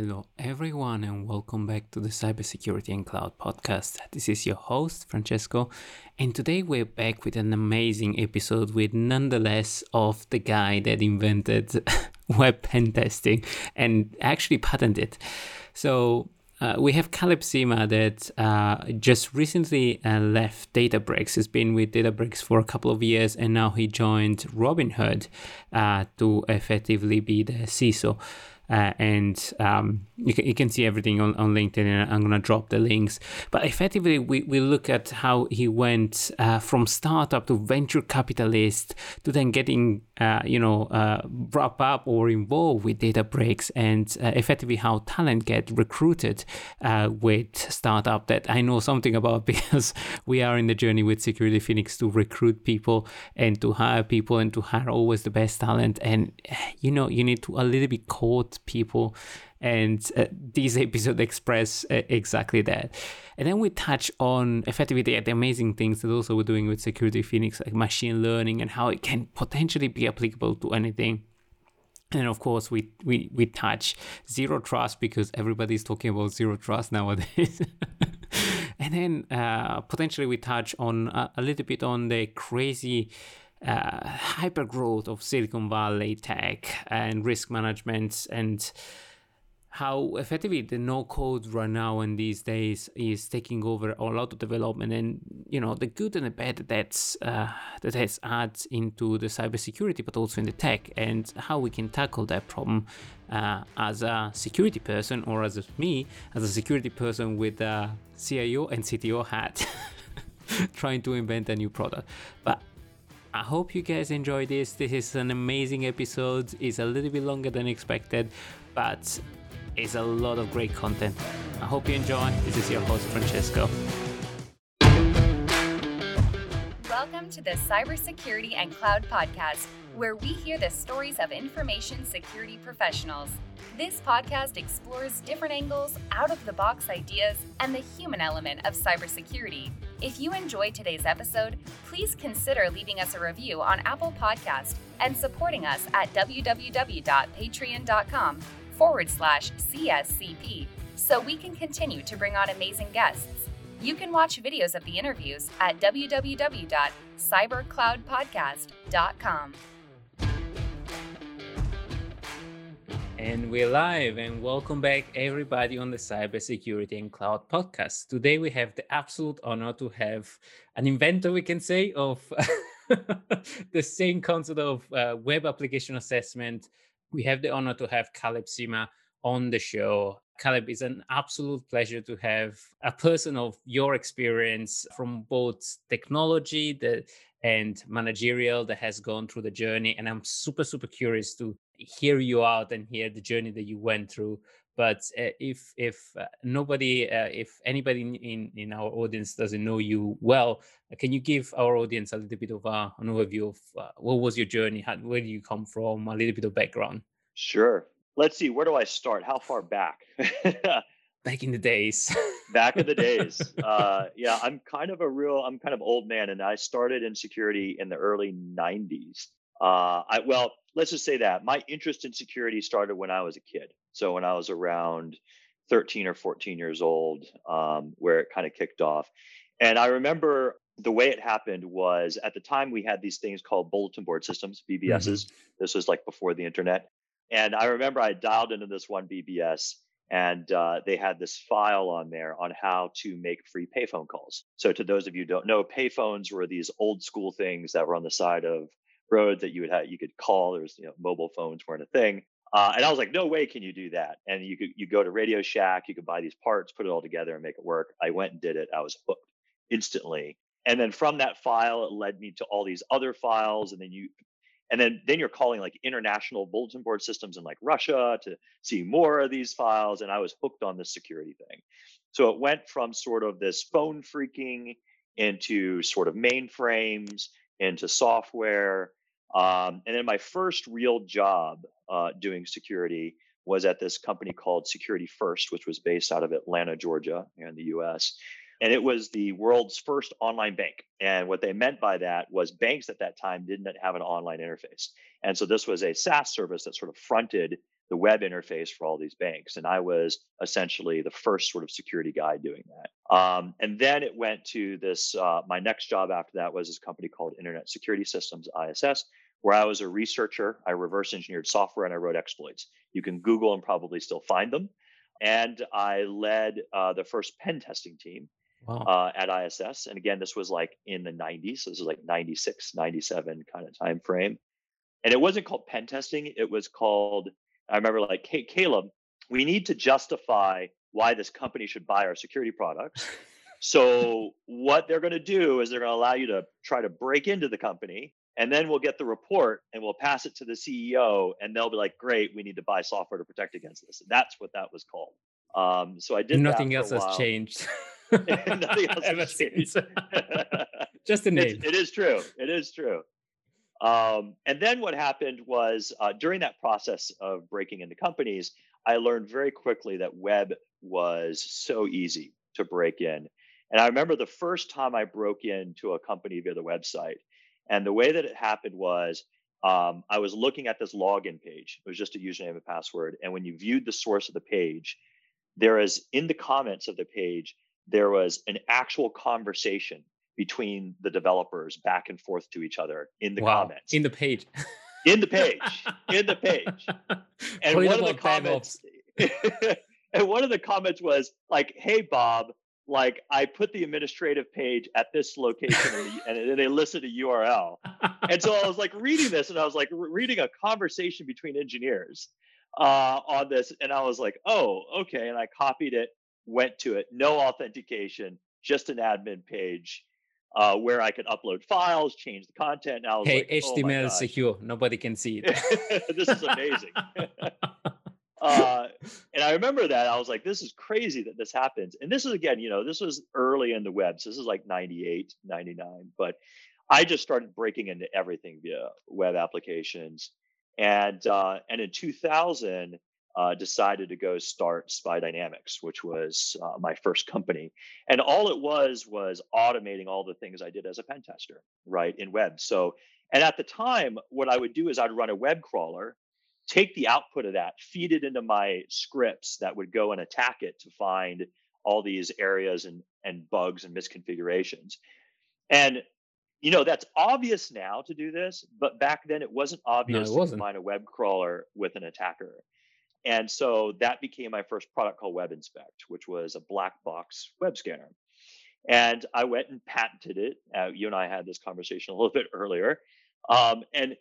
Hello, everyone, and welcome back to the Cybersecurity and Cloud podcast. This is your host, Francesco, and today we're back with an amazing episode with nonetheless of the guy that invented web pen testing and actually patented. So, uh, we have Caleb Sima that uh, just recently uh, left Databricks. He's been with Databricks for a couple of years, and now he joined Robinhood uh, to effectively be the CISO. Uh, and um, you, can, you can see everything on, on LinkedIn, and I'm going to drop the links. But effectively, we, we look at how he went uh, from startup to venture capitalist to then getting, uh, you know, uh, wrap up or involved with Databricks and uh, effectively how talent get recruited uh, with startup that I know something about because we are in the journey with Security Phoenix to recruit people and to hire people and to hire always the best talent. And, you know, you need to a little bit people and uh, these episodes express uh, exactly that. And then we touch on effectively the, the, amazing things that also we're doing with security phoenix like machine learning and how it can potentially be applicable to anything. And of course we, we we touch zero trust because everybody's talking about zero trust nowadays. And then uh, potentially we touch on a, a little bit on the crazy uh, hyper growth of Silicon Valley tech and risk management and how effectively the no code right now and these days is taking over a lot of development and you know the good and the bad that's uh, that has adds into the cybersecurity but also in the tech and how we can tackle that problem uh, as a security person or as me as a security person with a CIO and CTO hat trying to invent a new product. But I hope you guys enjoy this. This is an amazing episode. It's a little bit longer than expected, but it's a lot of great content. I hope you enjoy. This is your host, Francesco. Welcome to the Cybersecurity and Cloud Podcast, where we hear the stories of information security professionals. This podcast explores different angles, out of the box ideas, and the human element of cybersecurity. If you enjoyed today's episode, please consider leaving us a review on Apple Podcast and supporting us at www.patreon.com forward slash CSCP so we can continue to bring on amazing guests. You can watch videos of the interviews at www.cybercloudpodcast.com. And we're live, and welcome back, everybody, on the Cybersecurity and Cloud podcast. Today, we have the absolute honor to have an inventor, we can say, of the same concept of uh, web application assessment. We have the honor to have Caleb Sima on the show. Caleb, it's an absolute pleasure to have a person of your experience from both technology and managerial that has gone through the journey. And I'm super, super curious to hear you out and hear the journey that you went through but uh, if if uh, nobody uh, if anybody in in our audience doesn't know you well can you give our audience a little bit of uh, an overview of uh, what was your journey How, where do you come from a little bit of background sure let's see where do i start how far back back in the days back in the days Uh, yeah i'm kind of a real i'm kind of old man and i started in security in the early 90s uh, I, well, let's just say that my interest in security started when I was a kid. So when I was around 13 or 14 years old, um, where it kind of kicked off. And I remember the way it happened was at the time we had these things called bulletin board systems, BBSs. Mm-hmm. This was like before the internet. And I remember I dialed into this one BBS and uh, they had this file on there on how to make free payphone calls. So to those of you who don't know, payphones were these old school things that were on the side of roads that you would have you could call. There's you know mobile phones weren't a thing. Uh, and I was like, no way can you do that. And you could you go to Radio Shack, you could buy these parts, put it all together, and make it work. I went and did it. I was hooked instantly. And then from that file, it led me to all these other files. And then you and then then you're calling like international bulletin board systems in like Russia to see more of these files. And I was hooked on this security thing. So it went from sort of this phone freaking into sort of mainframes, into software, um, and then my first real job uh, doing security was at this company called Security First, which was based out of Atlanta, Georgia, in the US. And it was the world's first online bank. And what they meant by that was banks at that time didn't have an online interface. And so this was a SaaS service that sort of fronted the web interface for all these banks. And I was essentially the first sort of security guy doing that. Um, and then it went to this, uh, my next job after that was this company called Internet Security Systems, ISS, where I was a researcher. I reverse engineered software and I wrote exploits. You can Google and probably still find them. And I led uh, the first pen testing team wow. uh, at ISS. And again, this was like in the 90s. So this is like 96, 97 kind of time frame. And it wasn't called pen testing. It was called I remember like, hey, Caleb, we need to justify why this company should buy our security products. so what they're going to do is they're going to allow you to try to break into the company and then we'll get the report and we'll pass it to the CEO and they'll be like, great, we need to buy software to protect against this. And that's what that was called. Um, so I did nothing else has changed. nothing else changed. Just a name. It, it is true. It is true. Um, and then what happened was uh, during that process of breaking into companies, I learned very quickly that web was so easy to break in. And I remember the first time I broke into a company via the website. And the way that it happened was um, I was looking at this login page. It was just a username and password. And when you viewed the source of the page, there is in the comments of the page, there was an actual conversation between the developers back and forth to each other in the wow. comments. In the page. in the page. in the page. And one of the comments and one of the comments was like, hey Bob, like I put the administrative page at this location and, and they listed a URL. and so I was like reading this and I was like reading a conversation between engineers uh, on this. And I was like, oh, okay. And I copied it, went to it, no authentication, just an admin page uh, where I could upload files, change the content. Now, hey, like, HTML oh secure. Nobody can see it. this is amazing. uh, and I remember that I was like, this is crazy that this happens. And this is again, you know, this was early in the web. So this is like 98, 99. But I just started breaking into everything via web applications. And uh, and in 2000, uh, decided to go start SPI Dynamics, which was uh, my first company. And all it was was automating all the things I did as a pen tester, right, in web. So, and at the time, what I would do is I'd run a web crawler, take the output of that, feed it into my scripts that would go and attack it to find all these areas and, and bugs and misconfigurations. And you know that's obvious now to do this, but back then it wasn't obvious no, it wasn't. to combine a web crawler with an attacker. And so that became my first product called Web Inspect, which was a black box web scanner. And I went and patented it. Uh, you and I had this conversation a little bit earlier. Um, and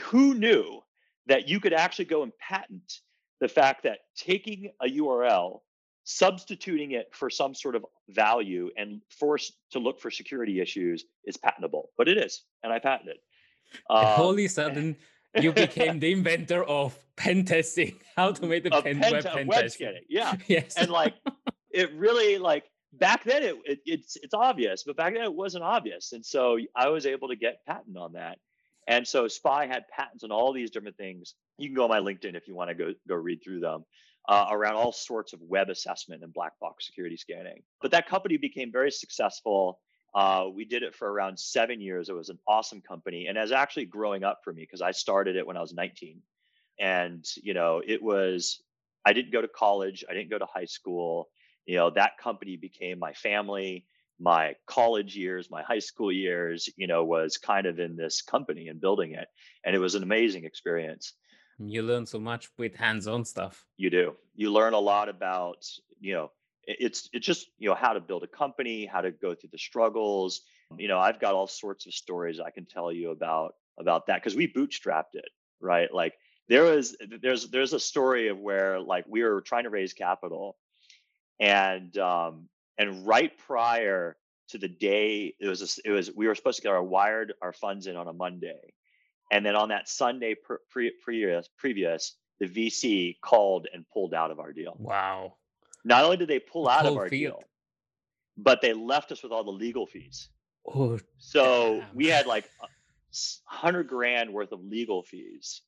who knew that you could actually go and patent the fact that taking a URL, substituting it for some sort of value, and forced to look for security issues is patentable? But it is, and I patented. Um, Holy sudden you became the inventor of pen testing, how to make the pen, pen, web, pen web scanning. Yeah. yes. And like it really like back then it, it, it's it's obvious, but back then it wasn't obvious. And so I was able to get patent on that. And so SPI had patents on all these different things. You can go on my LinkedIn if you want to go go read through them. Uh, around all sorts of web assessment and black box security scanning. But that company became very successful. Uh, we did it for around seven years. It was an awesome company, and as actually growing up for me because I started it when I was 19, and you know it was. I didn't go to college. I didn't go to high school. You know that company became my family. My college years, my high school years, you know, was kind of in this company and building it, and it was an amazing experience. You learn so much with hands-on stuff. You do. You learn a lot about, you know, it's it's just you know how to build a company how to go through the struggles. You know i've got all sorts of stories i can tell you about about that because we bootstrapped it right? Like there was there's there's a story of where like we were trying to raise capital and um and right prior to the day it was a, it was we were supposed to get our wired our funds in on a monday. And then on that sunday pre- previous previous the vc called and pulled out of our deal. Wow not only did they pull out of our field. deal, but they left us with all the legal fees. Oh, so damn. we had like a hundred grand worth of legal fees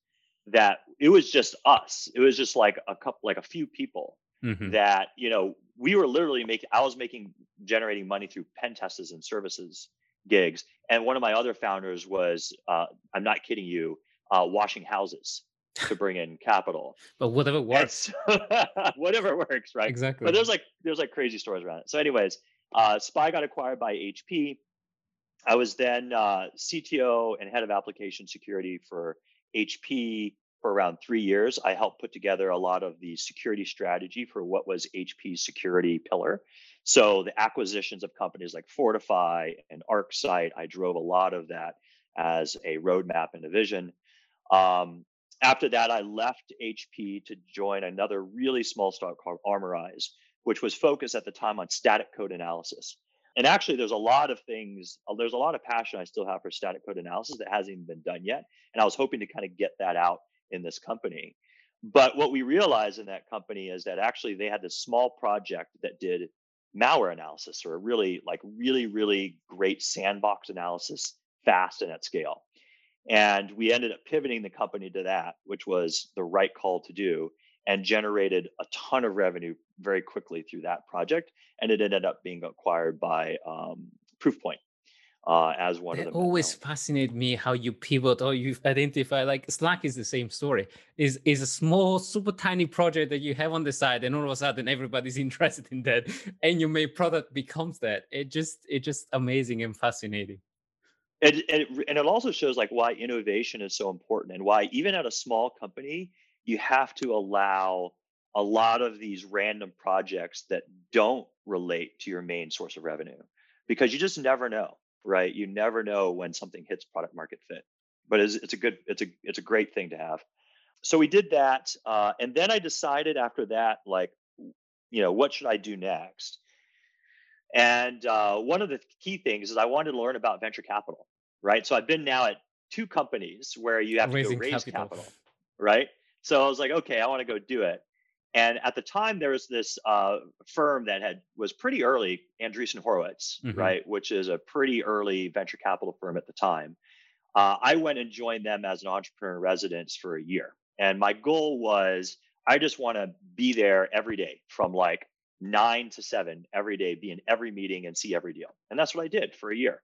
that it was just us. It was just like a couple, like a few people mm-hmm. that, you know, we were literally making, I was making, generating money through pen tests and services gigs. And one of my other founders was, uh, I'm not kidding you, uh, washing houses to bring in capital. but whatever works. whatever works, right? Exactly. But there's like there's like crazy stories around it. So, anyways, uh, SPI got acquired by HP. I was then uh, CTO and head of application security for HP for around three years. I helped put together a lot of the security strategy for what was HP's security pillar. So the acquisitions of companies like Fortify and ArcSight, I drove a lot of that as a roadmap and a vision. Um, after that, I left HP to join another really small startup called Armorize, which was focused at the time on static code analysis. And actually, there's a lot of things, uh, there's a lot of passion I still have for static code analysis that hasn't even been done yet. And I was hoping to kind of get that out in this company. But what we realized in that company is that actually they had this small project that did malware analysis or really like really, really great sandbox analysis fast and at scale. And we ended up pivoting the company to that, which was the right call to do and generated a ton of revenue very quickly through that project. And it ended up being acquired by um, Proofpoint uh, as one it of them. always fascinate me how you pivot or you identify like slack is the same story is is a small super tiny project that you have on the side and all of a sudden everybody's interested in that and your main product becomes that it just it just amazing and fascinating and, and, it, and it also shows like why innovation is so important and why even at a small company you have to allow a lot of these random projects that don't relate to your main source of revenue because you just never know right? You never know when something hits product market fit, but it's, it's a good, it's a, it's a great thing to have. So we did that, uh, and then I decided after that, like, you know, what should I do next? And uh, one of the key things is I wanted to learn about venture capital, right? So I've been now at two companies where you have Raising to go raise capital. capital, right? So I was like, okay, I want to go do it. And at the time, there was this uh, firm that had was pretty early, Andreessen Horowitz, mm-hmm. right, which is a pretty early venture capital firm at the time. Uh, I went and joined them as an entrepreneur in residence for a year, and my goal was I just want to be there every day from like nine to seven every day, be in every meeting and see every deal. And that's what I did for a year.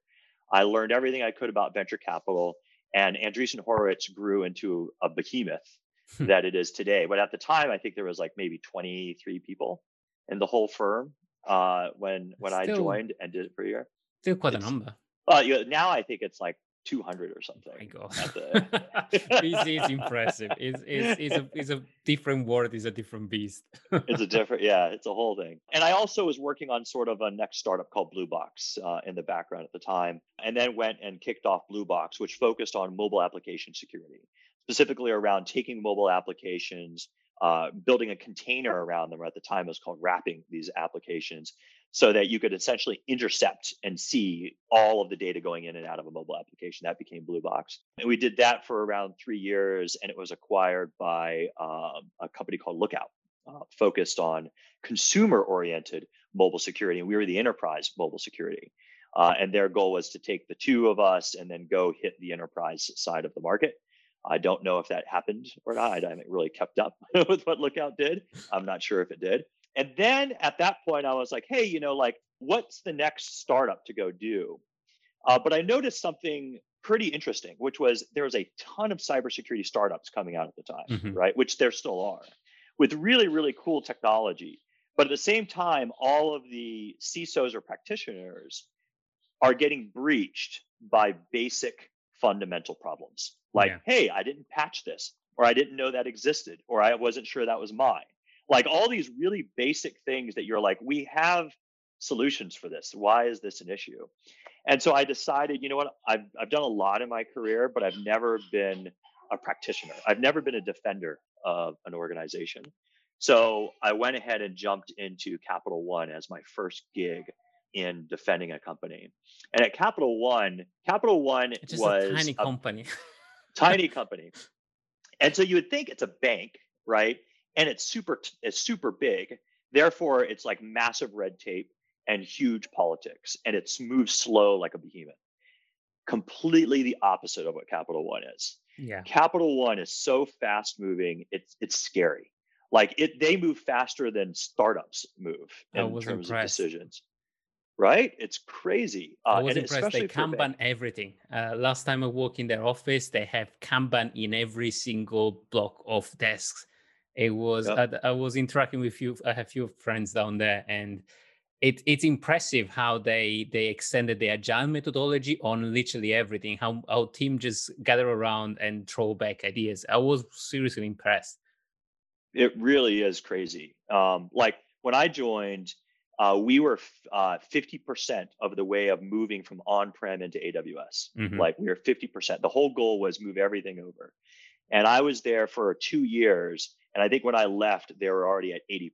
I learned everything I could about venture capital, and Andreessen Horowitz grew into a behemoth Hmm. that it is today. But at the time, I think there was like maybe 23 people in the whole firm uh, when when still, I joined and did it for a year. Still quite it's, a number. Uh, yeah, now I think it's like 200 or something. My God. The... it's, impressive. It's, it's, it's, a, it's a different word, it's a different beast. it's a different, yeah, it's a whole thing. And I also was working on sort of a next startup called Blue Box uh, in the background at the time, and then went and kicked off Blue Box, which focused on mobile application security specifically around taking mobile applications, uh, building a container around them, or at the time it was called wrapping these applications, so that you could essentially intercept and see all of the data going in and out of a mobile application. That became Blue Box. And we did that for around three years, and it was acquired by uh, a company called Lookout, uh, focused on consumer oriented mobile security. And we were the enterprise mobile security. Uh, and their goal was to take the two of us and then go hit the enterprise side of the market. I don't know if that happened or not. I haven't really kept up with what Lookout did. I'm not sure if it did. And then at that point, I was like, hey, you know, like, what's the next startup to go do? Uh, but I noticed something pretty interesting, which was there was a ton of cybersecurity startups coming out at the time, mm-hmm. right? Which there still are, with really, really cool technology. But at the same time, all of the CISOs or practitioners are getting breached by basic fundamental problems like, yeah. hey, I didn't patch this, or I didn't know that existed, or I wasn't sure that was mine. Like all these really basic things that you're like, we have solutions for this. Why is this an issue? And so I decided, you know what, I've, I've done a lot in my career, but I've never been a practitioner. I've never been a defender of an organization. So I went ahead and jumped into Capital One as my first gig in defending a company. And at Capital One, Capital One was a tiny a, company. tiny company. And so you would think it's a bank, right? And it's super it's super big. Therefore, it's like massive red tape and huge politics, and it's moves slow like a behemoth. Completely the opposite of what Capital One is. Yeah. Capital One is so fast moving, it's it's scary. Like it, they move faster than startups move in terms impressed. of decisions. Right? It's crazy. Uh, I was impressed. They Kanban everything. Uh, last time I walked in their office, they have Kanban in every single block of desks. It was yep. I, I, was interacting with you. I have a few friends down there, and it, it's impressive how they they extended the agile methodology on literally everything. How our team just gather around and throw back ideas. I was seriously impressed. It really is crazy. Um, like when I joined, uh, we were uh, 50% of the way of moving from on-prem into AWS. Mm-hmm. Like we were 50%. The whole goal was move everything over. And I was there for two years. And I think when I left, they were already at 80%.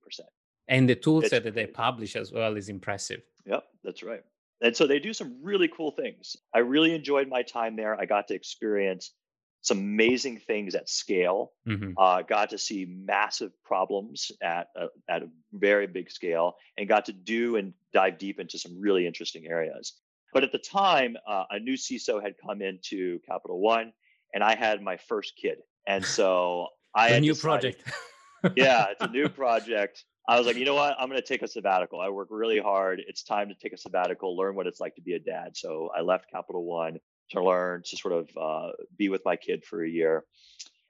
And the tool set that they publish as well is impressive. Yep, that's right. And so they do some really cool things. I really enjoyed my time there. I got to experience some amazing things at scale. Mm-hmm. Uh, got to see massive problems at a, at a very big scale, and got to do and dive deep into some really interesting areas. But at the time, uh, a new CISO had come into Capital One, and I had my first kid, and so I a new decided, project. yeah, it's a new project. I was like, you know what? I'm going to take a sabbatical. I work really hard. It's time to take a sabbatical, learn what it's like to be a dad. So I left Capital One to learn to sort of uh, be with my kid for a year.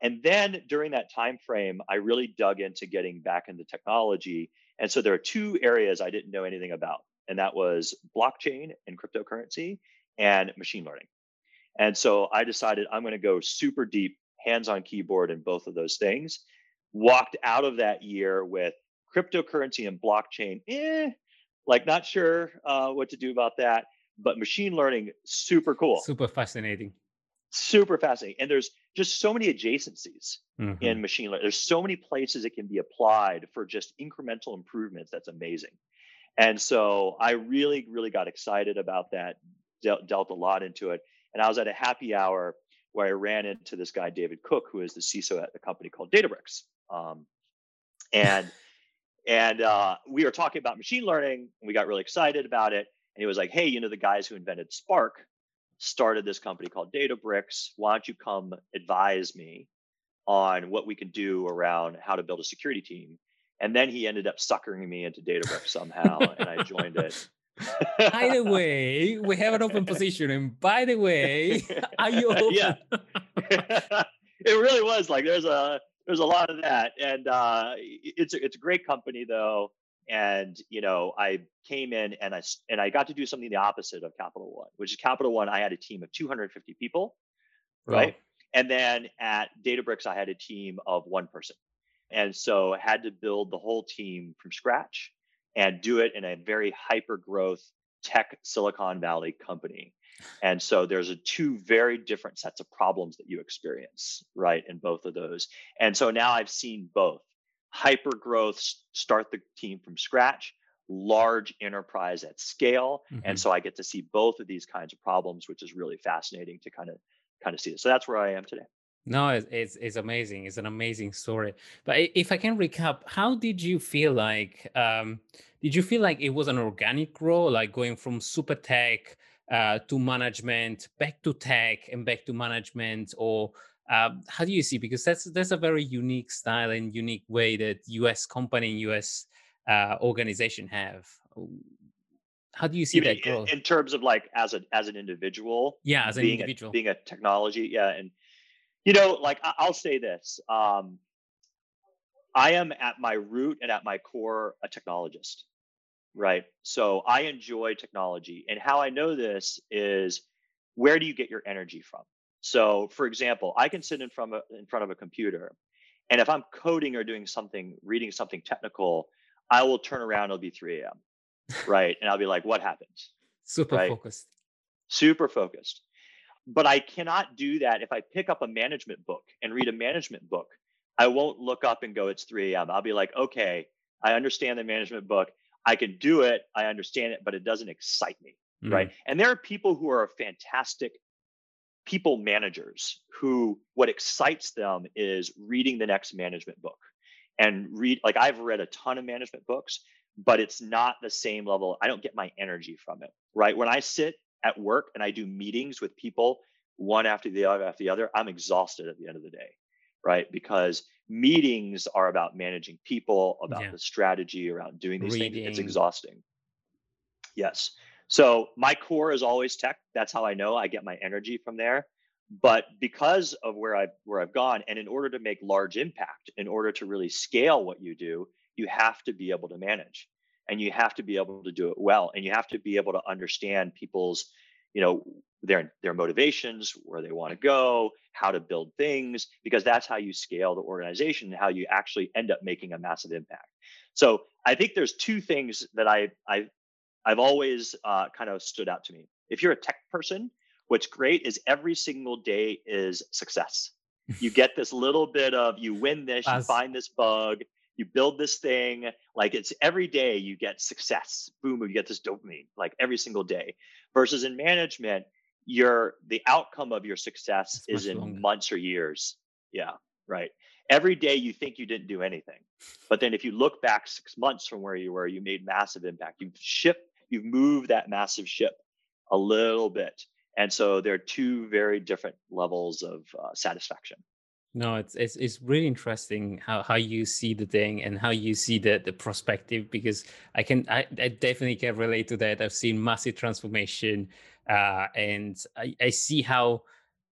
And then during that time frame i really dug into getting back into technology. And so there are two areas i didn't know anything about and that was blockchain and cryptocurrency and machine learning. And so i decided i'm going to go super deep hands on keyboard in both of those things walked out of that year with cryptocurrency and blockchain eh, like not sure uh, what to do about that but machine learning super cool. Super fascinating. Super fascinating. And there's just so many adjacencies mm-hmm. in machine learning there's so many places it can be applied for just incremental improvements that's amazing. And so i really really got excited about that dealt, dealt a lot into it. And i was at a happy hour where i ran into this guy david cook who is the ciso at a company called databricks. Um, and and uh, we were talking about machine learning and we got really excited about it and he was like, "Hey, you know the guys who invented Spark started this company called Databricks. Why don't you come advise me on what we can do around how to build a security team?" And then he ended up suckering me into Databricks somehow, and I joined it. by the way, we have an open position, and by the way, are you open? Yeah, it really was like there's a there's a lot of that, and uh, it's a, it's a great company though and you know i came in and i and i got to do something the opposite of capital one which is capital one i had a team of 250 people right? And then at databricks i had a team of one person. And so I had to build the whole team from scratch and do it in a very hyper growth tech silicon valley company. And so there's a two very different sets of problems that you experience right in both of those. And so now i've seen both hyper growth, start the team from scratch, large enterprise at scale. Mm-hmm. And so I get to see both of these kinds of problems, which is really fascinating to kind of kind of see it. So that's where I am today. No, it's, it's, it's amazing. It's an amazing story. But if I can recap, how did you feel like? Um, did you feel like it was an organic growth, like going from super tech uh, to management, back to tech, and back to management, or um, how do you see? Because that's that's a very unique style and unique way that U.S. company and U.S. Uh, organization have. How do you see that growth in terms of like as a as an individual? Yeah, as an being individual, a, being a technology. Yeah, and you know, like I'll say this: um, I am at my root and at my core a technologist, right? So I enjoy technology, and how I know this is where do you get your energy from? So, for example, I can sit in front of a, in front of a computer, and if I'm coding or doing something, reading something technical, I will turn around. It'll be 3 a.m. right, and I'll be like, "What happened?" Super right? focused. Super focused. But I cannot do that if I pick up a management book and read a management book. I won't look up and go, "It's 3 a.m." I'll be like, "Okay, I understand the management book. I can do it. I understand it, but it doesn't excite me." Mm. Right. And there are people who are fantastic people managers who what excites them is reading the next management book and read like I've read a ton of management books, but it's not the same level. I don't get my energy from it, right? When I sit at work and I do meetings with people one after the other after the other, I'm exhausted at the end of the day, right? Because meetings are about managing people, about yeah. the strategy around doing these Reading. things. It's exhausting. Yes. So my core is always tech. That's how I know I get my energy from there. But because of where I've where I've gone, and in order to make large impact, in order to really scale what you do, you have to be able to manage and you have to be able to do it well and you have to be able to understand people's you know their their motivations where they want to go how to build things because that's how you scale the organization and how you actually end up making a massive impact so i think there's two things that i i i've always uh, kind of stood out to me. If you're a tech person what's great is every single day is success. You get this little bit of you win this you find this bug you build this thing like it's every day you get success. Boom you get this dopamine like every single day. Versus in management your the outcome of your success it's is in longer. months or years. Yeah right. Every day you think you didn't do anything but then if you look back six months from where you were you made massive impact. You've shipped you've moved that massive ship a little bit and so there are two very different levels of uh, satisfaction no, it's it's it's really interesting how how you see the thing and how you see the the perspective because I can I, I definitely can relate to that. I've seen massive transformation, uh, and I, I see how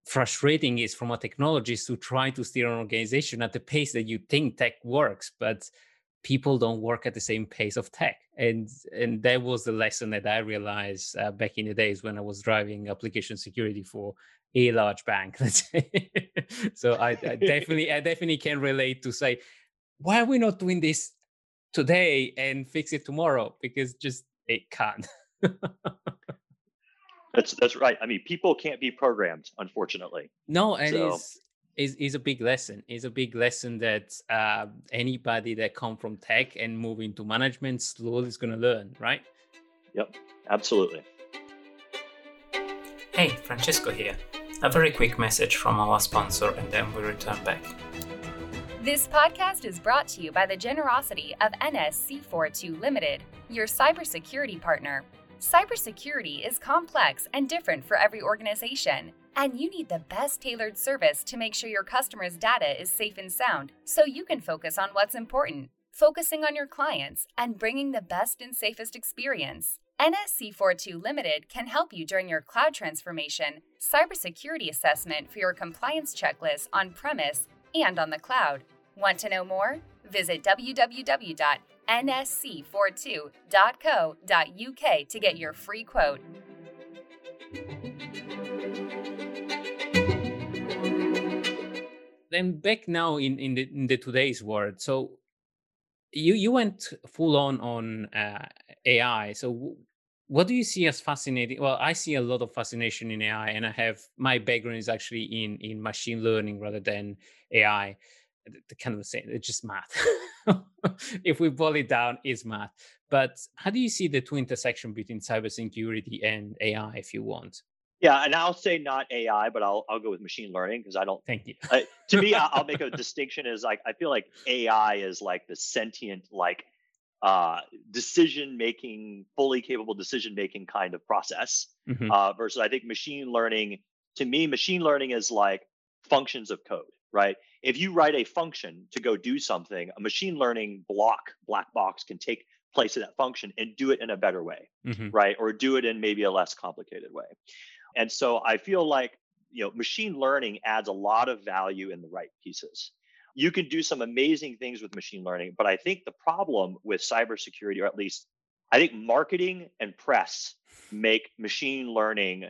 frustrating it is from a technologist to try to steer an organization at the pace that you think tech works, but people don't work at the same pace of tech and and that was the lesson that i realized uh, back in the days when i was driving application security for a large bank. so I, I definitely, I definitely can relate to say, why are we not doing this today and fix it tomorrow? Because just it can't. that's that's right. I mean, people can't be programmed, unfortunately. No, and so. it's is is a big lesson. Is a big lesson that uh, anybody that come from tech and move into management slowly is going to learn, right? Yep, absolutely. Hey, Francesco here. A very quick message from our sponsor, and then we return back. This podcast is brought to you by the generosity of NSC42 Limited, your cybersecurity partner. Cybersecurity is complex and different for every organization, and you need the best tailored service to make sure your customers' data is safe and sound so you can focus on what's important, focusing on your clients and bringing the best and safest experience. NSC42 Limited can help you during your cloud transformation, cybersecurity assessment for your compliance checklist on premise and on the cloud. Want to know more? Visit www.nsc42.co.uk to get your free quote. Then back now in, in the in the today's world. So you you went full on on uh, AI. So what do you see as fascinating? Well, I see a lot of fascination in AI, and I have my background is actually in in machine learning rather than AI. The kind of same, it's just math. if we boil it down, is math. But how do you see the two intersection between cybersecurity and AI, if you want? Yeah, and I'll say not AI, but I'll I'll go with machine learning because I don't. Thank you. uh, to me, I'll make a distinction. Is like I feel like AI is like the sentient, like uh, decision making, fully capable decision making kind of process. Mm-hmm. Uh, versus I think machine learning. To me, machine learning is like functions of code, right? If you write a function to go do something, a machine learning block, black box can take place of that function and do it in a better way, mm-hmm. right? Or do it in maybe a less complicated way. And so I feel like you know machine learning adds a lot of value in the right pieces. You can do some amazing things with machine learning, but I think the problem with cybersecurity, or at least I think marketing and press make machine learning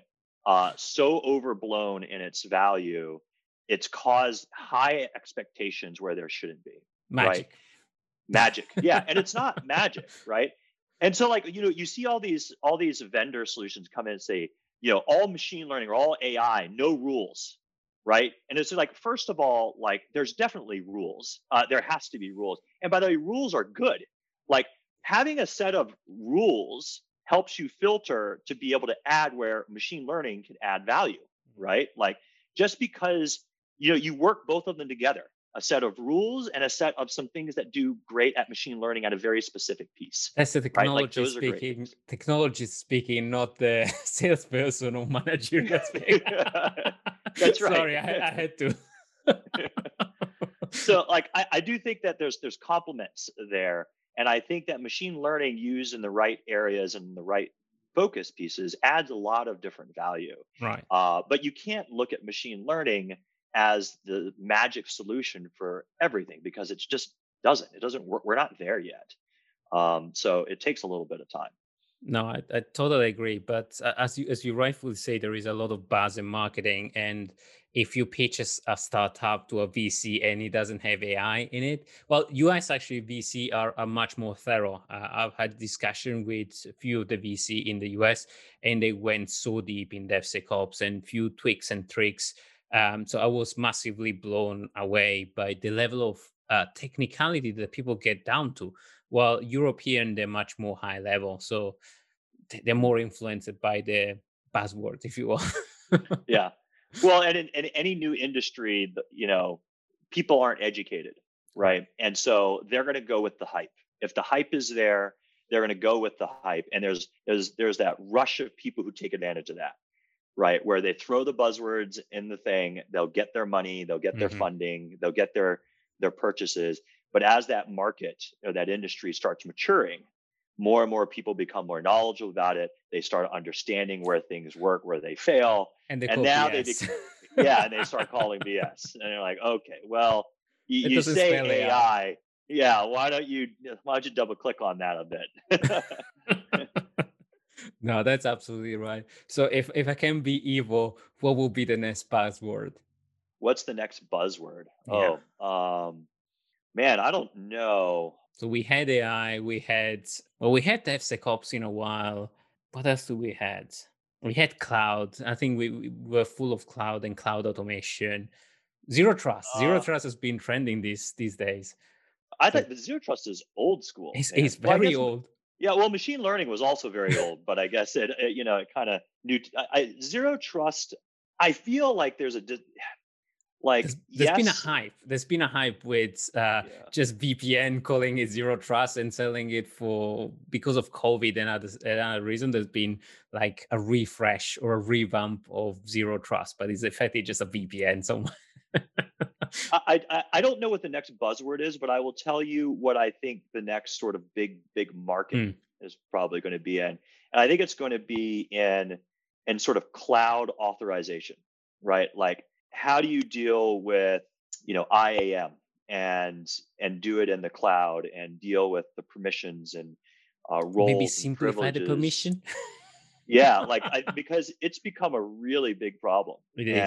uh, so overblown in its value. It's caused high expectations where there shouldn't be. Magic. Right? Magic. Yeah. and it's not magic, right? And so like, you know, you see all these all these vendor solutions come in and say, you know, all machine learning or all AI, no rules, right? And it's like, first of all, like there's definitely rules. Uh, there has to be rules. And by the way, rules are good. Like having a set of rules helps you filter to be able to add where machine learning can add value, mm-hmm. right? Like just because you know you work both of them together a set of rules and a set of some things that do great at machine learning at a very specific piece. That's the technology right? like speaking. Technology speaking, not the salesperson or manager speaking. That's right. Sorry, I, I had to. so, like, I, I do think that there's there's complements there, and I think that machine learning used in the right areas and the right focus pieces adds a lot of different value. Right. Uh, but you can't look at machine learning as the magic solution for everything because it just doesn't. It doesn't work. We're not there yet. Um, so it takes a little bit of time. No, I, I totally agree. But as you as you rightfully say, there is a lot of buzz in marketing, and if you pitch a, a, startup to a VC and it doesn't have AI in it, well, US actually VC are, are much more thorough. Uh, I've had discussion with a few of the VC in the US, and they went so deep in DevSecOps and few tweaks and tricks. Um, so I was massively blown away by the level of uh, technicality that people get down to. While European, they're much more high level, so they're more influenced by the buzzword, if you will. yeah well, and in, in any new industry, you know, people aren't educated, right? And so they're going to go with the hype. If the hype is there, they're going to go with the hype. And there's there's there's that rush of people who take advantage of that, right? Where they throw the buzzwords in the thing, they'll get their money, they'll get their mm-hmm. funding, they'll get their their purchases. But as that market or that industry starts maturing, more and more people become more knowledgeable about it. They start understanding where things work, where they fail, and, they and now BS. they, yeah, and they start calling BS. And they're like, okay, well, you, you say AI, AI, yeah. Why don't you? Why don't you double click on that a bit? no, that's absolutely right. So if if I can be evil, what will be the next buzzword? What's the next buzzword? Yeah. Oh, um, man, I don't know. So we had AI, we had well, we had DevSecOps in a while. What else do we had? We had cloud. I think we, we were full of cloud and cloud automation. Zero trust. Uh, zero trust has been trending these these days. I think the zero trust is old school. It's, it's very well, old. Yeah, well, machine learning was also very old, but I guess it, it you know, it kind of new. I, I, zero trust. I feel like there's a like there's, there's yes. been a hype there's been a hype with uh, yeah. just vpn calling it zero trust and selling it for because of covid and other, another reason there's been like a refresh or a revamp of zero trust but it's effectively just a vpn somewhere I, I, I don't know what the next buzzword is but i will tell you what i think the next sort of big big market mm. is probably going to be in and i think it's going to be in in sort of cloud authorization right like how do you deal with you know IAM and and do it in the cloud and deal with the permissions and uh, roles maybe simplify the permission yeah like I, because it's become a really big problem it is.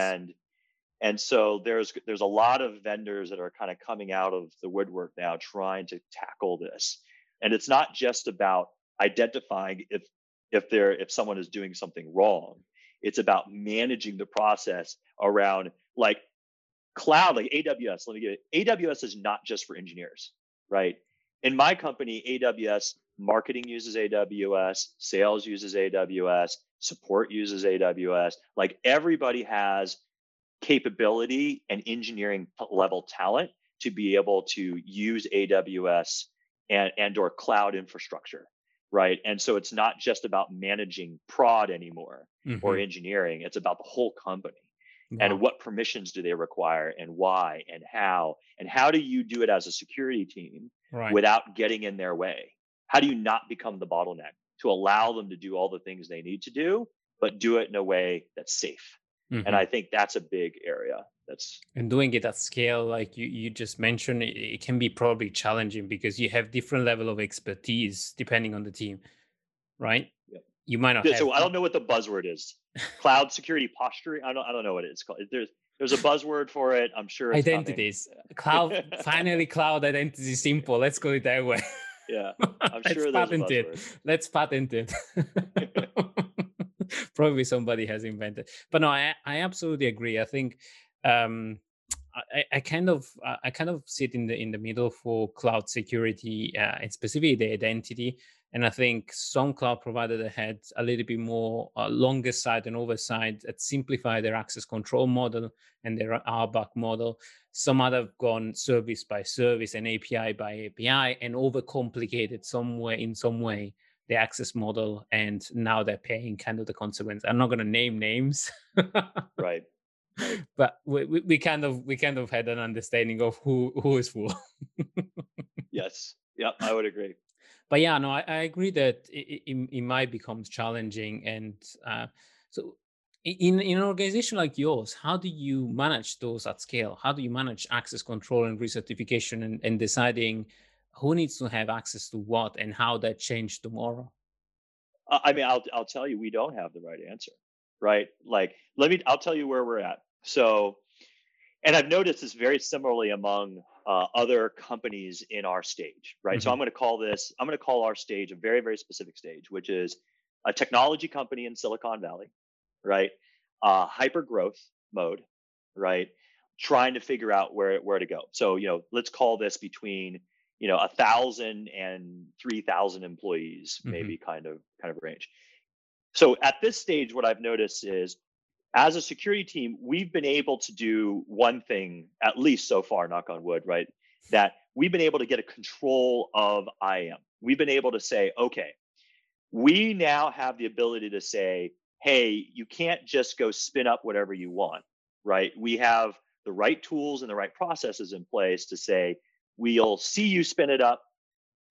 And so there's there's a lot of vendors that are kind of coming out of the woodwork now trying to tackle this and it's not just about identifying if if there if someone is doing something wrong it's about managing the process around like cloud, like AWS. Let me get it. AWS is not just for engineers, right? In my company, AWS marketing uses AWS, sales uses AWS, support uses AWS. Like everybody has capability and engineering level talent to be able to use AWS and, and or cloud infrastructure right and so it's not just about managing prod anymore mm-hmm. or engineering it's about the whole company wow. and what permissions do they require and why and how and how do you do it as a security team right. without getting in their way how do you not become the bottleneck to allow them to do all the things they need to do but do it in a way that's safe mm-hmm. and i think that's a big area that's and doing it at scale like you, you just mentioned it, can be probably challenging because you have different level of expertise depending on the team right? Yep. you might not yeah, have... so i don't know what the buzzword is. Cloud security posturing? I don't i don't know what it is called. There's there's a buzzword for it. I'm sure identities. coming. cloud finally cloud identity simple. Let's call it that way. Yeah. I'm sure let's patent it. let's patent it probably somebody has invented but no I, I absolutely agree i think um, I, I, kind of I kind of sit in the in the middle for cloud security uh, and specifically the identity. And I think some cloud providers that had a little bit more uh, longer side and oversight that simplify their access control model and their RBAC model. Some other have gone service by service and API by API and overcomplicated somewhere in some way the access model. And now they're paying kind of the consequence. I'm not going to name names. right but we, we, kind of we kind of had an understanding of who who is who yes yeah i would agree but yeah, no, I, I agree that it, it, it, might become challenging. And uh, so, in, in an organization like yours, how do you manage those at scale? How do you manage access control and recertification and, and deciding who needs to have access to what and how that change tomorrow? I mean, I'll I'll tell you, we don't have the right answer, right? Like, let me, I'll tell you where we're at. So, and I've noticed this very similarly among uh, other companies in our stage, right? Mm-hmm. So I'm going to call this, I'm going to call our stage a very, very specific stage, which is a technology company in Silicon Valley, right? Uh, hyper growth mode, right? Trying to figure out where where to go. So you know, let's call this between you know a thousand and three thousand employees, mm-hmm. maybe kind of kind of range. So at this stage, what I've noticed is as a security team, we've been able to do one thing, at least so far, knock on wood, right? That we've been able to get a control of IAM. We've been able to say, okay, we now have the ability to say, hey, you can't just go spin up whatever you want, right? We have the right tools and the right processes in place to say, we'll see you spin it up.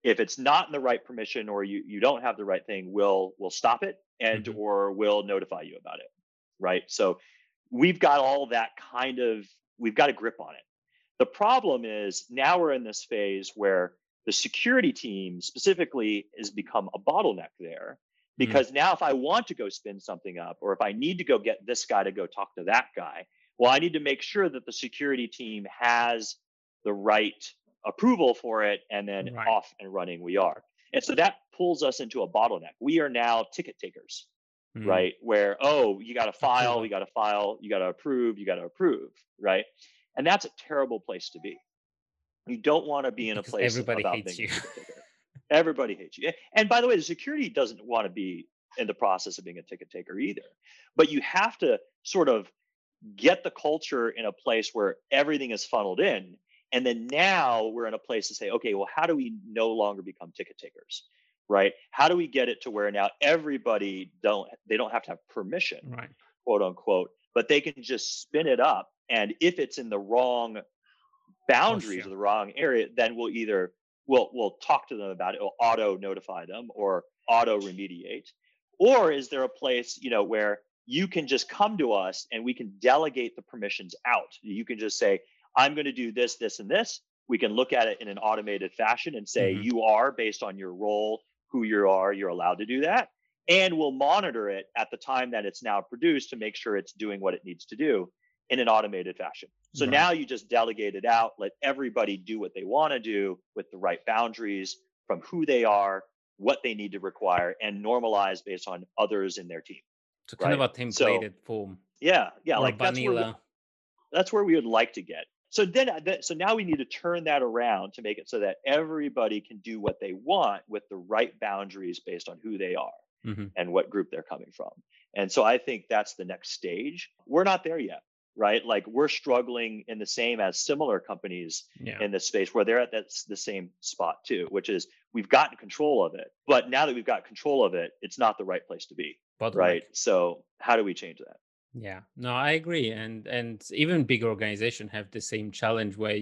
If it's not in the right permission or you, you don't have the right thing, we'll we'll stop it and mm-hmm. or we'll notify you about it right? So we've got all that kind of, we've got a grip on it. The problem is now we're in this phase where the security team specifically has become a bottleneck there mm. because mm. now if I want to go spin something up or if I need to go get this guy to go talk to that guy, well, I need to make sure that the security team has the right approval for it and then right. off and running we are. And so that pulls us into a bottleneck. We are now ticket takers mm-hmm. right? Where, oh, you got to file, you got to file, you got to approve, you got to approve, right? And that's a terrible place to be. You don't want to be in a place everybody hates you. everybody hates you. And by the way, the security doesn't want to be in the process of being a ticket taker either. But you have to sort of get the culture in a place where everything is funneled in. And then now we're in a place to say, okay, well, how do we no longer become ticket takers? right? How do we get it to where now everybody don't they don't have to have permission, right. quote unquote, but they can just spin it up. And if it's in the wrong oh, boundaries oh, or the wrong area, then we'll either we'll we'll talk to them about it, we'll auto notify them or auto remediate. Or is there a place, you know, where you can just come to us and we can delegate the permissions out. You can just say, I'm going to do this, this, and this. We can look at it in an automated fashion and say, mm-hmm. you are based on your role who you are, you're allowed to do that. And we'll monitor it at the time that it's now produced to make sure it's doing what it needs to do in an automated fashion. So right. now you just delegate it out, let everybody do what they want to do with the right boundaries from who they are, what they need to require, and normalize based on others in their team. So kind right? of a templated so, form. Yeah, yeah, like that's where, we, that's where we would like to get. So then, uh, so now we need to turn that around to make it so that everybody can do what they want with the right boundaries based on who they are mm-hmm. and what group they're coming from. And so I think that's the next stage. We're not there yet, right? Like we're struggling in the same as similar companies yeah. in this space where they're at that the same spot too, which is we've gotten control of it, but now that we've got control of it, it's not the right place to be, right? So how do we change that? Yeah, no, I agree, and and even big organizations have the same challenge where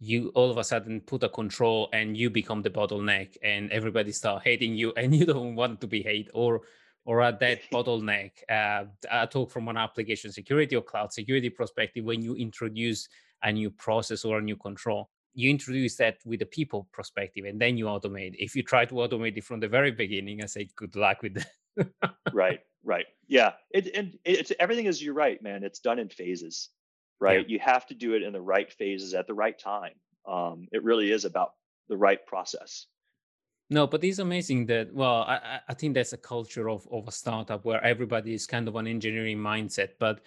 you all of a sudden put a control and you become the bottleneck, and everybody start hating you, and you don't want to be hate or or at that bottleneck. Uh, I talk from an application security or cloud security perspective. When you introduce a new process or a new control, you introduce that with a people perspective, and then you automate. If you try to automate it from the very beginning, I say good luck with that. right Right. Yeah. It, and it's everything is you're right, man. It's done in phases, right? Yeah. You have to do it in the right phases at the right time. Um, it really is about the right process. No, but it's amazing that well, I, I think that's a culture of, of a startup where everybody is kind of an engineering mindset. But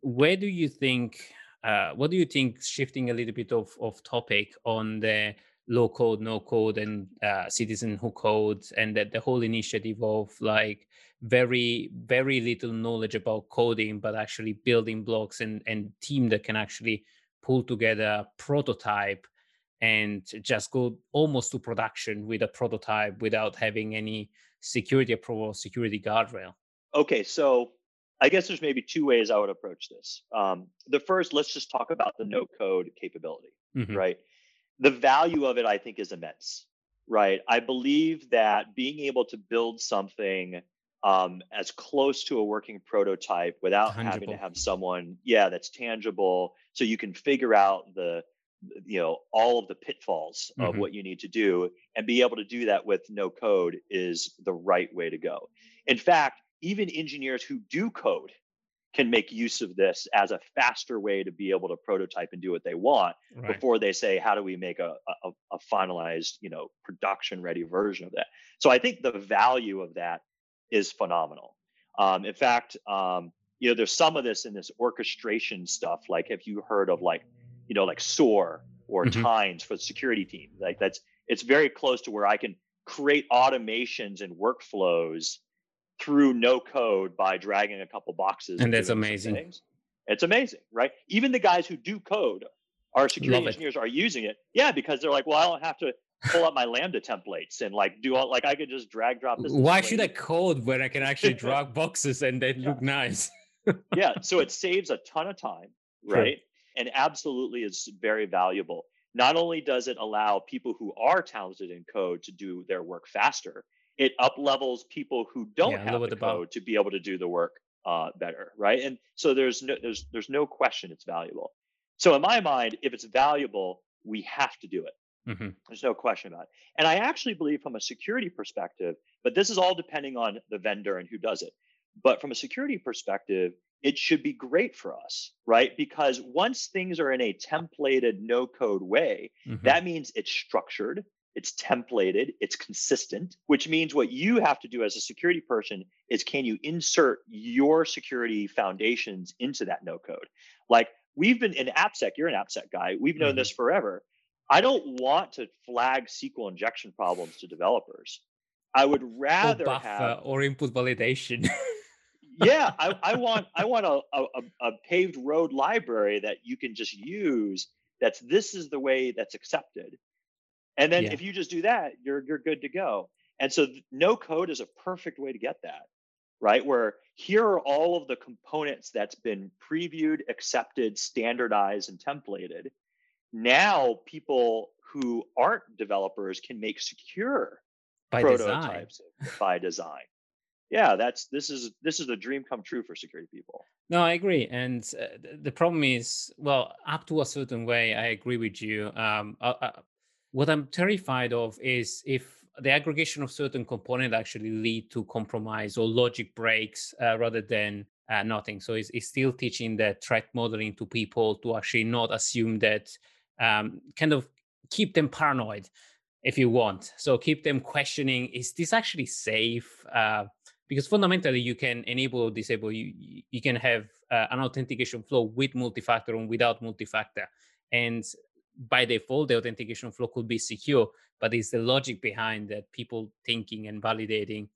where do you think uh, what do you think shifting a little bit of, of topic on the low code, no code, and uh, citizen who codes, and that the whole initiative of like very very little knowledge about coding, but actually building blocks and and team that can actually pull together prototype and just go almost to production with a prototype without having any security approval, security guardrail. Okay, so I guess there's maybe two ways I would approach this. Um, the first, let's just talk about the no code capability, mm-hmm. right? the value of it, I think, is immense, right? I believe that being able to build something um, as close to a working prototype without tangible. having to have someone, yeah, that's tangible, so you can figure out the you know all of the pitfalls of mm-hmm. what you need to do and be able to do that with no code is the right way to go in fact even engineers who do code can make use of this as a faster way to be able to prototype and do what they want right. before they say how do we make a, a, a finalized you know production ready version of that so i think the value of that is phenomenal um, in fact um, you know there's some of this in this orchestration stuff like have you heard of like you know like SOAR or mm-hmm. Tines for the security team like that's it's very close to where i can create automations and workflows through no code by dragging a couple boxes. And that's amazing. It's amazing, right? Even the guys who do code, our security Love engineers it. are using it. Yeah, because they're like, well, I don't have to pull up my Lambda templates and like do all like I could just drag drop this. Why should I code when I can actually drag boxes and they yeah. look nice? yeah, so it saves a ton of time, right? Sure. And absolutely is very valuable. Not only does it allow people who are talented in code to do their work faster, it up levels people who don't yeah, have the code to be able to do the work uh, better, right? And so there's no there's there's no question it's valuable. So in my mind, if it's valuable, we have to do it. Mm-hmm. There's no question about it. And I actually believe from a security perspective, but this is all depending on the vendor and who does it. But from a security perspective, it should be great for us, right? Because once things are in a templated no code way, mm-hmm. that means it's structured, it's templated, it's consistent, which means what you have to do as a security person is can you insert your security foundations into that no code? Like we've been in AppSec, you're an AppSec guy, we've known mm-hmm. this forever. I don't want to flag SQL injection problems to developers. I would rather or buffer have or input validation. yeah, I, I, want I want a, a, a paved road library that you can just use. That's this is the way that's accepted and then yeah. if you just do that, you're you're good to go. And so no code is a perfect way to get that, right? Where here are all of the components that's been previewed, accepted, standardized, and templated. Now people who aren't developers can make secure by prototypes design. by design. Yeah, that's this is this is a dream come true for security people. No, I agree. And uh, the problem is, well, up to a certain way, I agree with you. Um, uh, uh what I'm terrified of is if the aggregation of certain components actually lead to compromise or logic breaks uh, rather than uh, nothing. So it's, it's, still teaching the threat modeling to people to actually not assume that, um, kind of keep them paranoid if you want. So keep them questioning, is this actually safe? Uh, because fundamentally you can enable or disable, you, you can have uh, an authentication flow with multi-factor and without multi-factor. And by default the authentication flow could be secure but it's the logic behind that people thinking and validating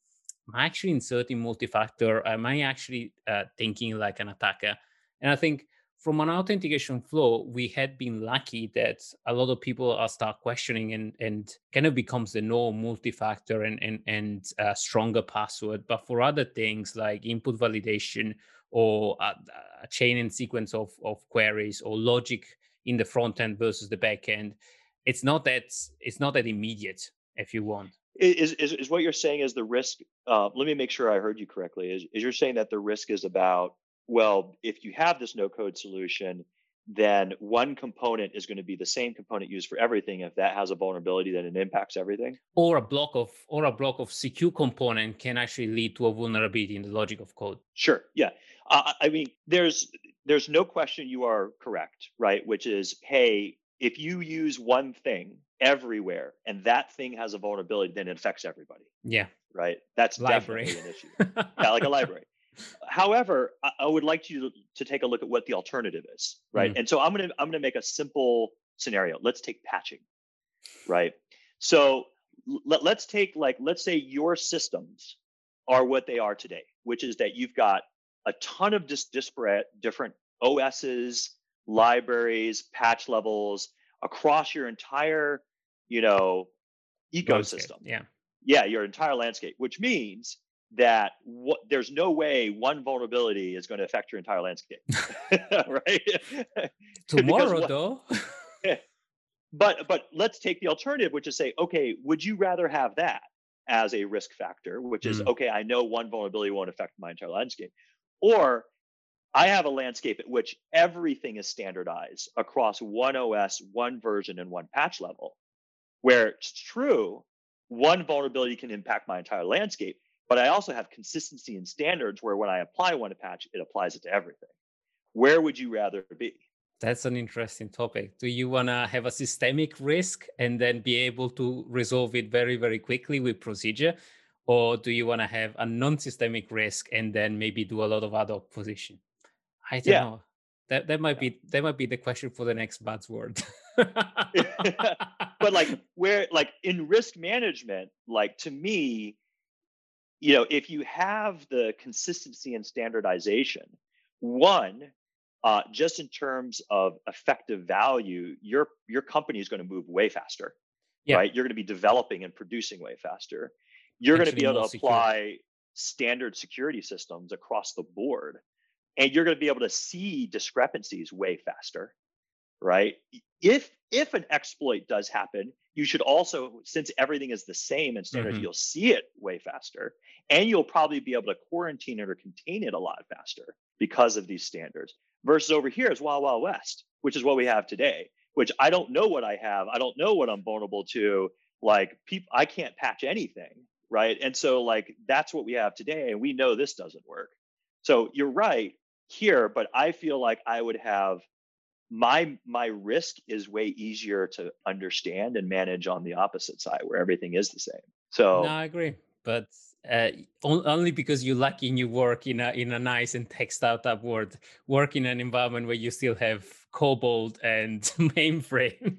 am i actually inserting multi-factor am i actually uh, thinking like an attacker and i think from an authentication flow we had been lucky that a lot of people are start questioning and and kind of becomes the norm multi-factor and and and uh, stronger password. But for other things like input validation or a, a chain and sequence of of queries or logic in the front end versus the back end it's not that it's not that immediate if you want. Is, is, is what you're saying is the risk uh, let me make sure i heard you correctly. Is, is you're saying that the risk is about well if you have this no code solution then one component is going to be the same component used for everything if that has a vulnerability then it impacts everything or a block of or a block of secure component can actually lead to a vulnerability in the logic of code sure yeah uh, i mean there's there's no question you are correct, right? Which is, hey, if you use one thing everywhere and that thing has a vulnerability, then it affects everybody. Yeah. Right. That's library. definitely an issue. yeah, like a library. However, I, I, would like you to, to, take a look at what the alternative is, right? Mm. And so I'm gonna I'm gonna make a simple scenario. Let's take patching, right? So let, let's take like let's say your systems are what they are today, which is that you've got a ton of dis- disparate different OSs, libraries, patch levels across your entire, you know, ecosystem. Landscape, yeah. Yeah, your entire landscape, which means that what, there's no way one vulnerability is going to affect your entire landscape. right? Tomorrow, though. but but let's take the alternative, which is say, okay, would you rather have that as a risk factor, which is mm. okay, I know one vulnerability won't affect my entire landscape, or I have a landscape at which everything is standardized across one OS, one version, and one patch level, where it's true, one vulnerability can impact my entire landscape, but I also have consistency in standards where when I apply one patch, it applies it to everything. Where would you rather be? That's an interesting topic. Do you want to have a systemic risk and then be able to resolve it very, very quickly with procedure? Or do you want to have a non systemic risk and then maybe do a lot of ad hoc position? I don't yeah. know. That that might yeah. be that might be the question for the next buzzword. but like where like in risk management, like to me, you know, if you have the consistency and standardization, one, uh, just in terms of effective value, your your company is going to move way faster, yeah. right? You're going to be developing and producing way faster. You're going to be able to apply secure. standard security systems across the board and you're going to be able to see discrepancies way faster right if if an exploit does happen you should also since everything is the same and standards mm-hmm. you'll see it way faster and you'll probably be able to quarantine it or contain it a lot faster because of these standards versus over here is wild wild west which is what we have today which i don't know what i have. I don't know what i'm vulnerable to. Like people i can't patch anything right? And so like that's what we have today and we know this doesn't work. So you're right here, but I feel like I would have my my risk is way easier to understand and manage on the opposite side where everything is the same. So no, I agree, but uh, only because you're lucky and you work in a in a nice and tech startup world, work in an environment where you still have COBOL and mainframe.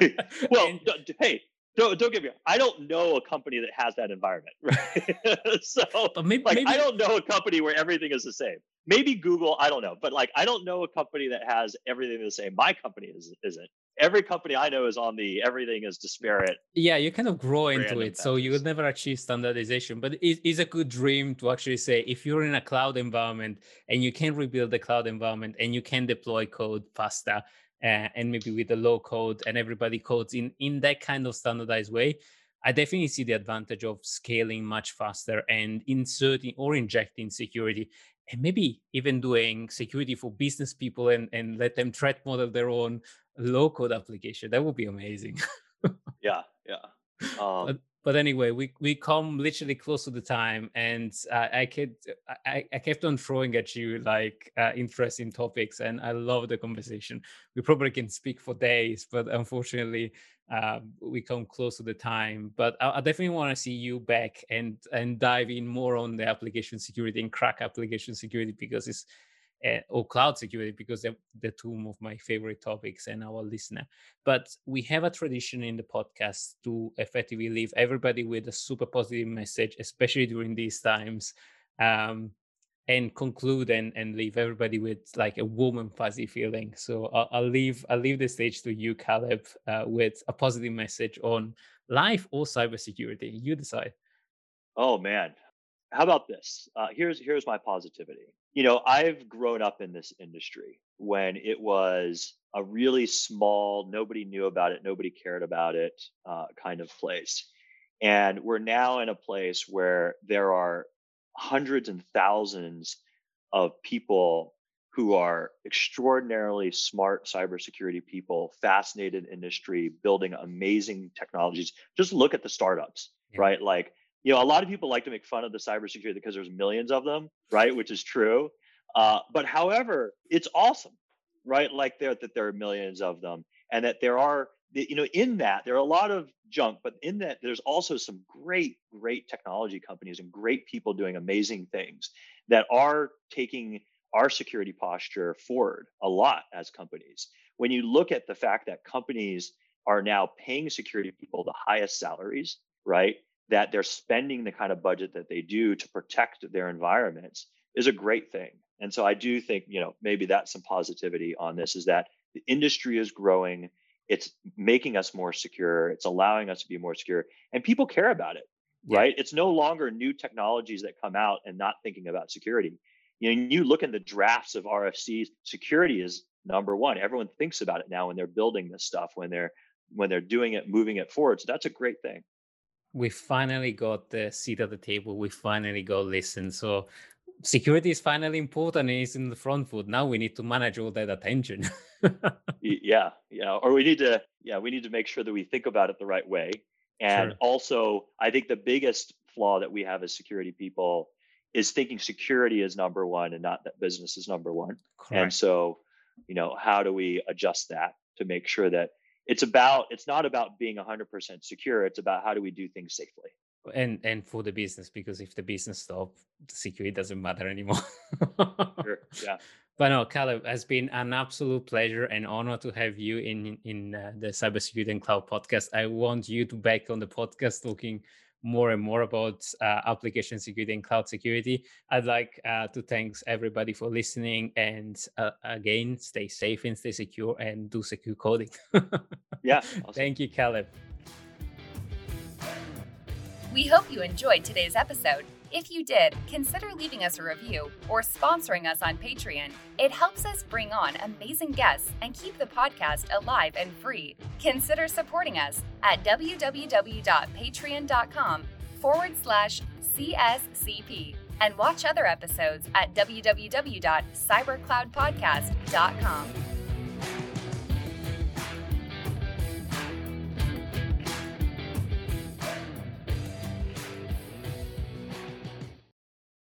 well, and, hey, don't don't get me. I don't know a company that has that environment, right? so, but maybe, like, maybe... I don't know a company where everything is the same. Maybe Google, I don't know, but like, I don't know a company that has everything the same. My company is isn't. Every company I know is on the everything is disparate. Yeah, you kind of grow into it, so you would never achieve standardization. But it is a good dream to actually say if you're in a cloud environment and you can rebuild the cloud environment and you can deploy code faster uh, and maybe with the low code and everybody codes in in that kind of standardized way i definitely see the advantage of scaling much faster and inserting or injecting security and maybe even doing security for business people and and let them threat model their own low code application. That would be amazing. Yeah yeah. Um, but, anyway, we we come literally close to the time, and uh, I kept I, I kept on throwing at you like uh, interesting topics, and I love the conversation. We probably can speak for days, but unfortunately, uh, we come close to the time. But I, I definitely want to see you back and and dive in more on the application security and crack application security because it's or cloud security because they're the two of my favorite topics and our listener. But we have a tradition in the podcast to effectively leave everybody with a super positive message, especially during these times, um, and conclude and, and leave everybody with like a warm and fuzzy feeling. So I'll, I'll leave I'll leave the stage to you, Caleb, uh, with a positive message on life or cybersecurity. You decide. Oh man, how about this? Uh, here's here's my positivity you know, I've grown up in this industry when it was a really small, nobody knew about it, nobody cared about it uh, kind of place. And we're now in a place where there are hundreds and thousands of people who are extraordinarily smart cybersecurity people, fascinated industry, building amazing technologies. Just look at the startups, yeah. right? Like you know, a lot of people like to make fun of the cybersecurity because there's millions of them, right? Which is true. Uh, but however, it's awesome, right? Like there that there are millions of them, and that there are, you know, in that there are a lot of junk, but in that there's also some great, great technology companies and great people doing amazing things that are taking our security posture forward a lot as companies. When you look at the fact that companies are now paying security people the highest salaries, right? That they're spending the kind of budget that they do to protect their environments is a great thing. And so I do think, you know, maybe that's some positivity on this is that the industry is growing. It's making us more secure. It's allowing us to be more secure. And people care about it, yeah. right? It's no longer new technologies that come out and not thinking about security. You know, you look in the drafts of RFCs, security is number one. Everyone thinks about it now when they're building this stuff, when they're when they're doing it, moving it forward. So that's a great thing. We finally got the seat at the table. We finally got listened. So security is finally important and it's in the front foot. Now we need to manage all that attention. yeah, yeah. Or we need to, yeah, we need to make sure that we think about it the right way. And sure. also, I think the biggest flaw that we have as security people is thinking security is number one and not that business is number one. Correct. And so, you know, how do we adjust that to make sure that it's about it's not about being 100% secure it's about how do we do things safely. And and for the business because if the business stop the security doesn't matter anymore. Sure. yeah. But no Caleb has been an absolute pleasure and honor to have you in in uh, the cybersecurity and cloud podcast. I want you to back on the podcast talking more and more about uh, application security and cloud security. I'd like uh, to thanks everybody for listening and uh, again, stay safe and stay secure and do secure coding. yeah. Awesome. Thank you, Caleb. We hope you enjoyed today's episode. If you did, consider leaving us a review or sponsoring us on Patreon. It helps us bring on amazing guests and keep the podcast alive and free. Consider supporting us at www.patreon.com forward slash CSCP and watch other episodes at www.cybercloudpodcast.com.